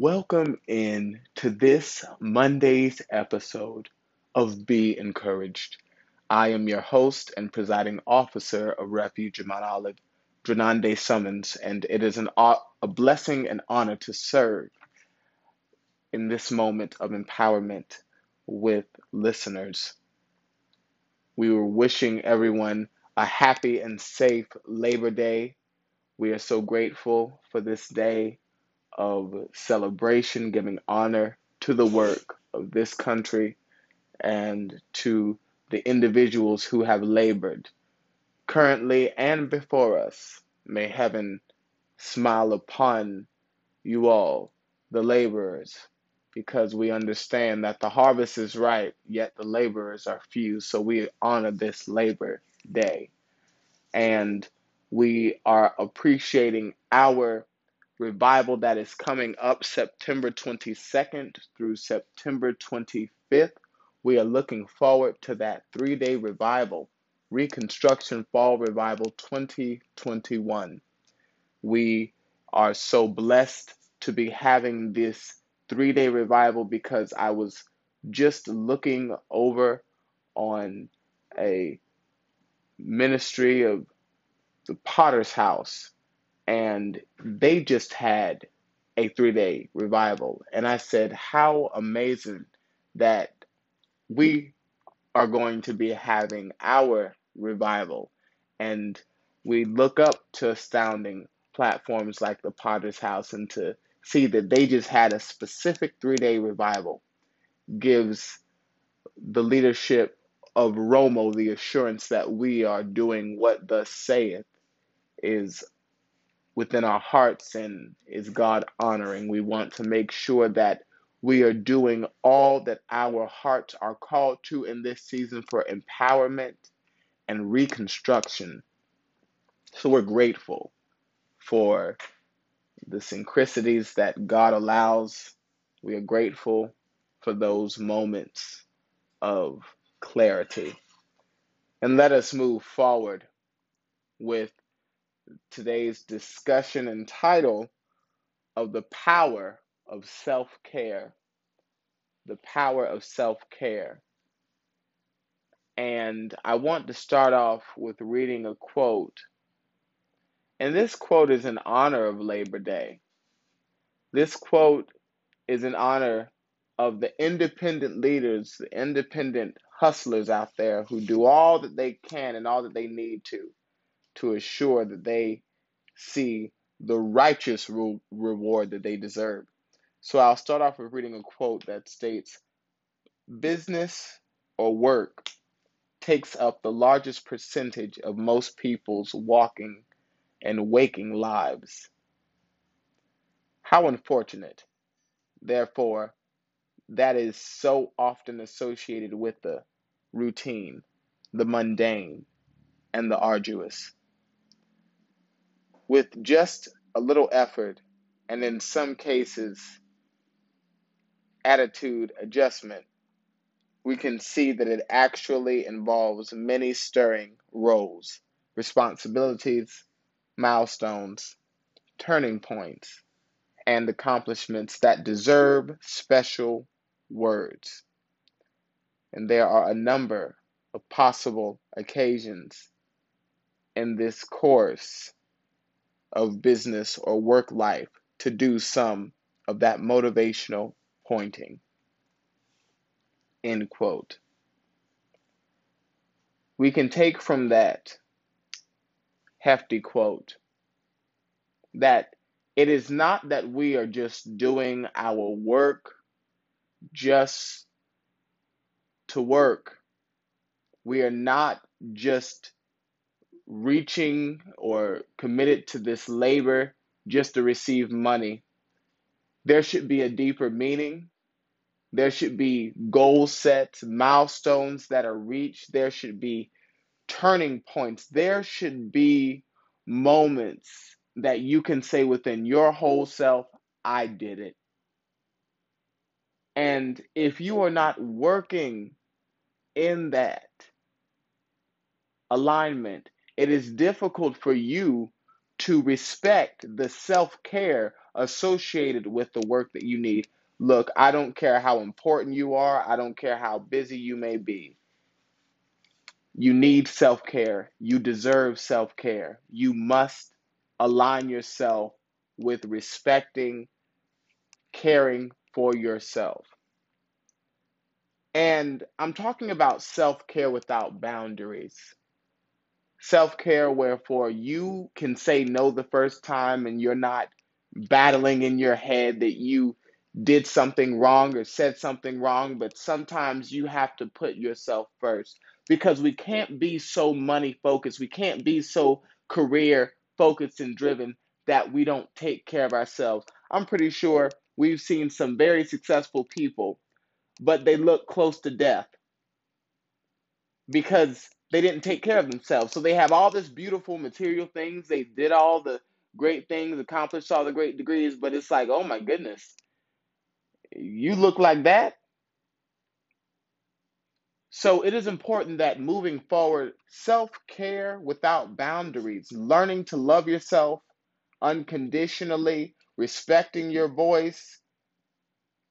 Welcome in to this Monday's episode of Be Encouraged. I am your host and presiding officer of Refuge Mount Olive, Drenande Summons, and it is an, a blessing and honor to serve in this moment of empowerment with listeners. We were wishing everyone a happy and safe Labor Day. We are so grateful for this day of celebration, giving honor to the work of this country and to the individuals who have labored currently and before us. May heaven smile upon you all, the laborers, because we understand that the harvest is ripe, yet the laborers are few. So we honor this Labor Day. And we are appreciating our revival that is coming up September 22nd through September 25th. We are looking forward to that three day revival, Reconstruction Fall Revival 2021. We are so blessed to be having this three day revival because I was just looking over on a ministry of the Potter's House and they just had a three day revival. And I said, How amazing that we are going to be having our revival. And we look up to astounding platforms like the Potter's House and to see that they just had a specific three day revival gives the leadership of Romo the assurance that we are doing what thus saith is within our hearts and is God honoring. We want to make sure that we are doing all that our hearts are called to in this season for empowerment and reconstruction. So we're grateful for the synchronicities that God allows. We are grateful for those moments of clarity. And let us move forward with today's discussion and title of the power of self care. The power of self care. And I want to start off with reading a quote. And this quote is in honor of Labor Day. This quote is in honor of the independent leaders, the independent hustlers out there who do all that they can and all that they need to to assure that they see the righteous re- reward that they deserve. So I'll start off with reading a quote that states Business or work takes up the largest percentage of most people's walking and waking lives. How unfortunate. Therefore, that is so often associated with the routine, the mundane, and the arduous. With just a little effort, and in some cases, attitude adjustment, we can see that it actually involves many stirring roles, responsibilities, milestones, turning points, and accomplishments that deserve special words. And there are a number of possible occasions in this course of business or work life to do some of that motivational pointing. End quote. We can take from that hefty quote that it is not that we are just doing our work just to work. We are not just reaching or committed to this labor just to receive money. There should be a deeper meaning. There should be goal sets, milestones that are reached. There should be turning points. There should be moments that you can say within your whole self, I did it. And if you are not working in that alignment, it is difficult for you to respect the self care associated with the work that you need. Look, I don't care how important you are, I don't care how busy you may be. You need self care. You deserve self care. You must align yourself with respecting, caring for yourself. And I'm talking about self care without boundaries. Self care, wherefore you can say no the first time and you're not battling in your head that you did something wrong or said something wrong, but sometimes you have to put yourself first because we can't be so money focused. We can't be so career focused and driven that we don't take care of ourselves. I'm pretty sure we've seen some very successful people, but they look close to death because they didn't take care of themselves. So they have all this beautiful material things. They did all the great things, accomplished all the great degrees, but it's like, oh my goodness, you look like that. So it is important that moving forward, self care without boundaries, learning to love yourself unconditionally, respecting your voice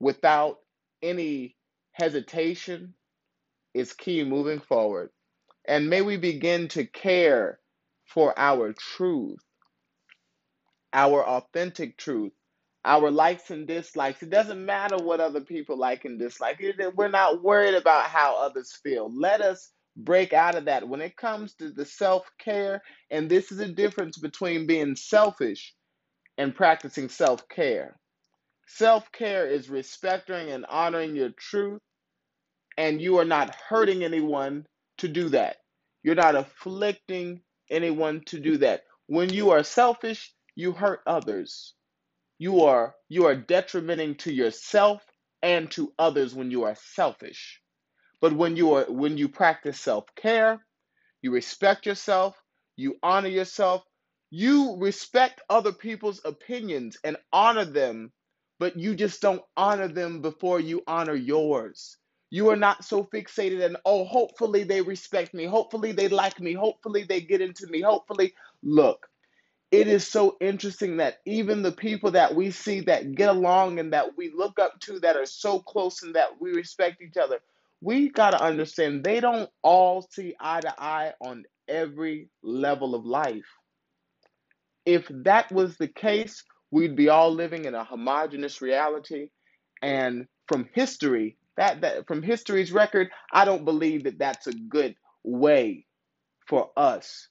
without any hesitation is key moving forward. And may we begin to care for our truth, our authentic truth, our likes and dislikes. It doesn't matter what other people like and dislike. We're not worried about how others feel. Let us break out of that. When it comes to the self care, and this is a difference between being selfish and practicing self care. Self care is respecting and honoring your truth, and you are not hurting anyone to do that. You're not afflicting anyone to do that. When you are selfish, you hurt others. You are you are detrimenting to yourself and to others when you are selfish. But when you are when you practice self-care, you respect yourself, you honor yourself, you respect other people's opinions and honor them, but you just don't honor them before you honor yours. You are not so fixated and oh, hopefully they respect me, hopefully they like me, hopefully they get into me, hopefully look it is so interesting that even the people that we see that get along and that we look up to that are so close and that we respect each other, we got to understand they don't all see eye to eye on every level of life. If that was the case, we'd be all living in a homogenous reality. And from history, that, that from history's record, I don't believe that that's a good way for us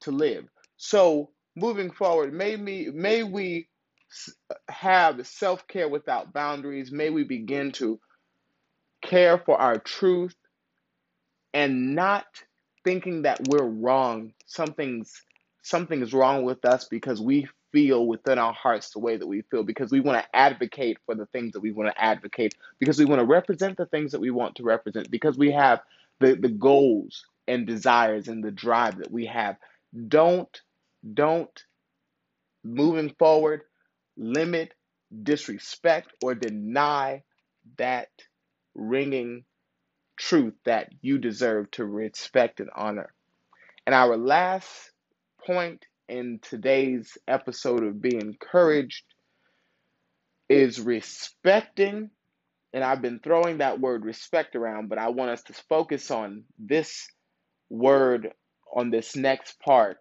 to live. So moving forward, may we, may we have self care without boundaries. May we begin to care for our truth and not thinking that we're wrong. Something's something is wrong with us because we feel within our hearts the way that we feel because we want to advocate for the things that we want to advocate because we want to represent the things that we want to represent because we have the, the goals and desires and the drive that we have. Don't don't, moving forward, limit, disrespect, or deny that ringing truth that you deserve to respect and honor. And our last point in today's episode of Be Encouraged is respecting. And I've been throwing that word respect around, but I want us to focus on this word on this next part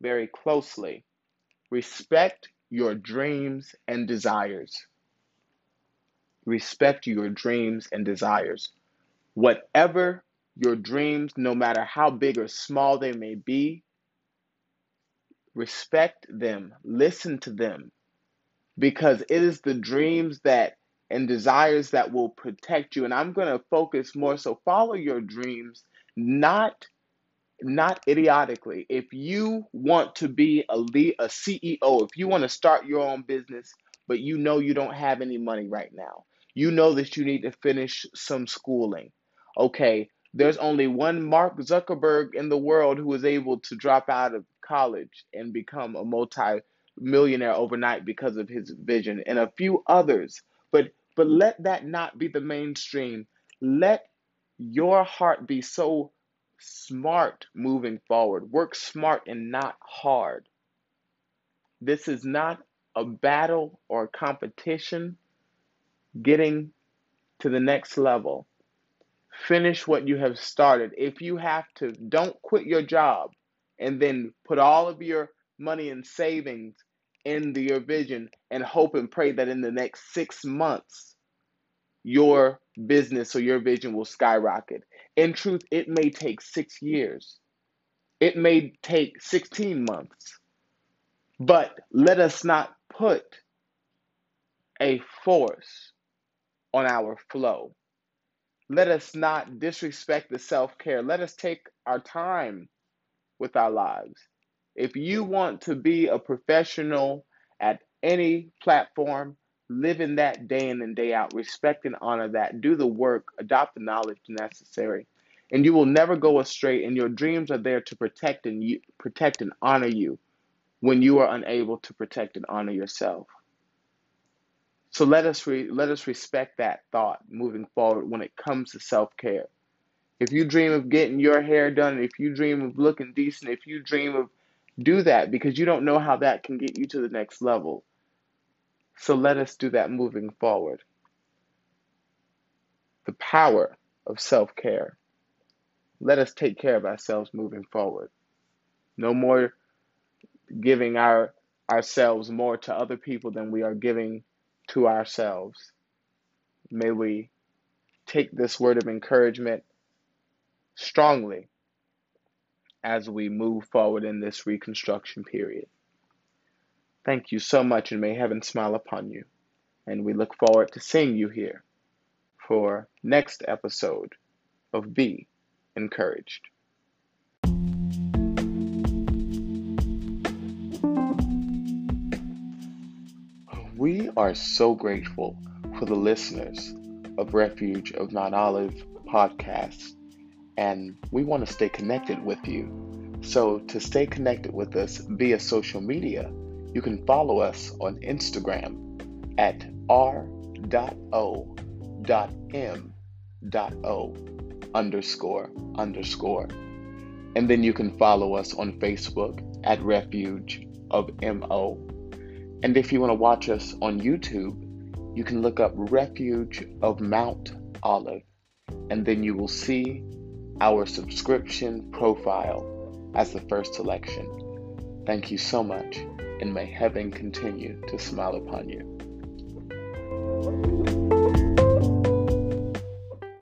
very closely. Respect your dreams and desires. Respect your dreams and desires. Whatever your dreams, no matter how big or small they may be, respect them, listen to them, because it is the dreams that and desires that will protect you. And I'm going to focus more so follow your dreams, not not idiotically. If you want to be a lead, a CEO, if you want to start your own business, but you know you don't have any money right now, you know that you need to finish some schooling. Okay, there's only one Mark Zuckerberg in the world who was able to drop out of college and become a multi millionaire overnight because of his vision and a few others. But but let that not be the mainstream. Let your heart be so smart moving forward. Work smart and not hard. This is not a battle or a competition. Getting to the next level. Finish what you have started. If you have to don't quit your job and then put all of your money and savings into your vision and hope and pray that in the next six months your business or your vision will skyrocket. In truth, it may take six years, it may take 16 months, but let us not put a force on our flow. Let us not disrespect the self care. Let us take our time with our lives. If you want to be a professional at any platform, live in that day in and day out, respect and honor that, do the work, adopt the knowledge necessary, and you will never go astray. And your dreams are there to protect and you, protect and honor you when you are unable to protect and honor yourself. So let us re, let us respect that thought moving forward when it comes to self care. If you dream of getting your hair done, if you dream of looking decent, if you dream of do that because you don't know how that can get you to the next level. So let us do that moving forward. The power of self care. Let us take care of ourselves moving forward. No more giving our ourselves more to other people than we are giving to ourselves. May we take this word of encouragement strongly as we move forward in this reconstruction period. Thank you so much, and may heaven smile upon you. And we look forward to seeing you here for next episode of Be Encouraged. We are so grateful for the listeners of Refuge of Mount Olive podcast and we want to stay connected with you. So, to stay connected with us via social media, you can follow us on Instagram at r.o.m.o underscore underscore. And then you can follow us on Facebook at Refuge of MO. And if you want to watch us on YouTube, you can look up Refuge of Mount Olive, and then you will see our subscription profile as the first selection. Thank you so much, and may heaven continue to smile upon you.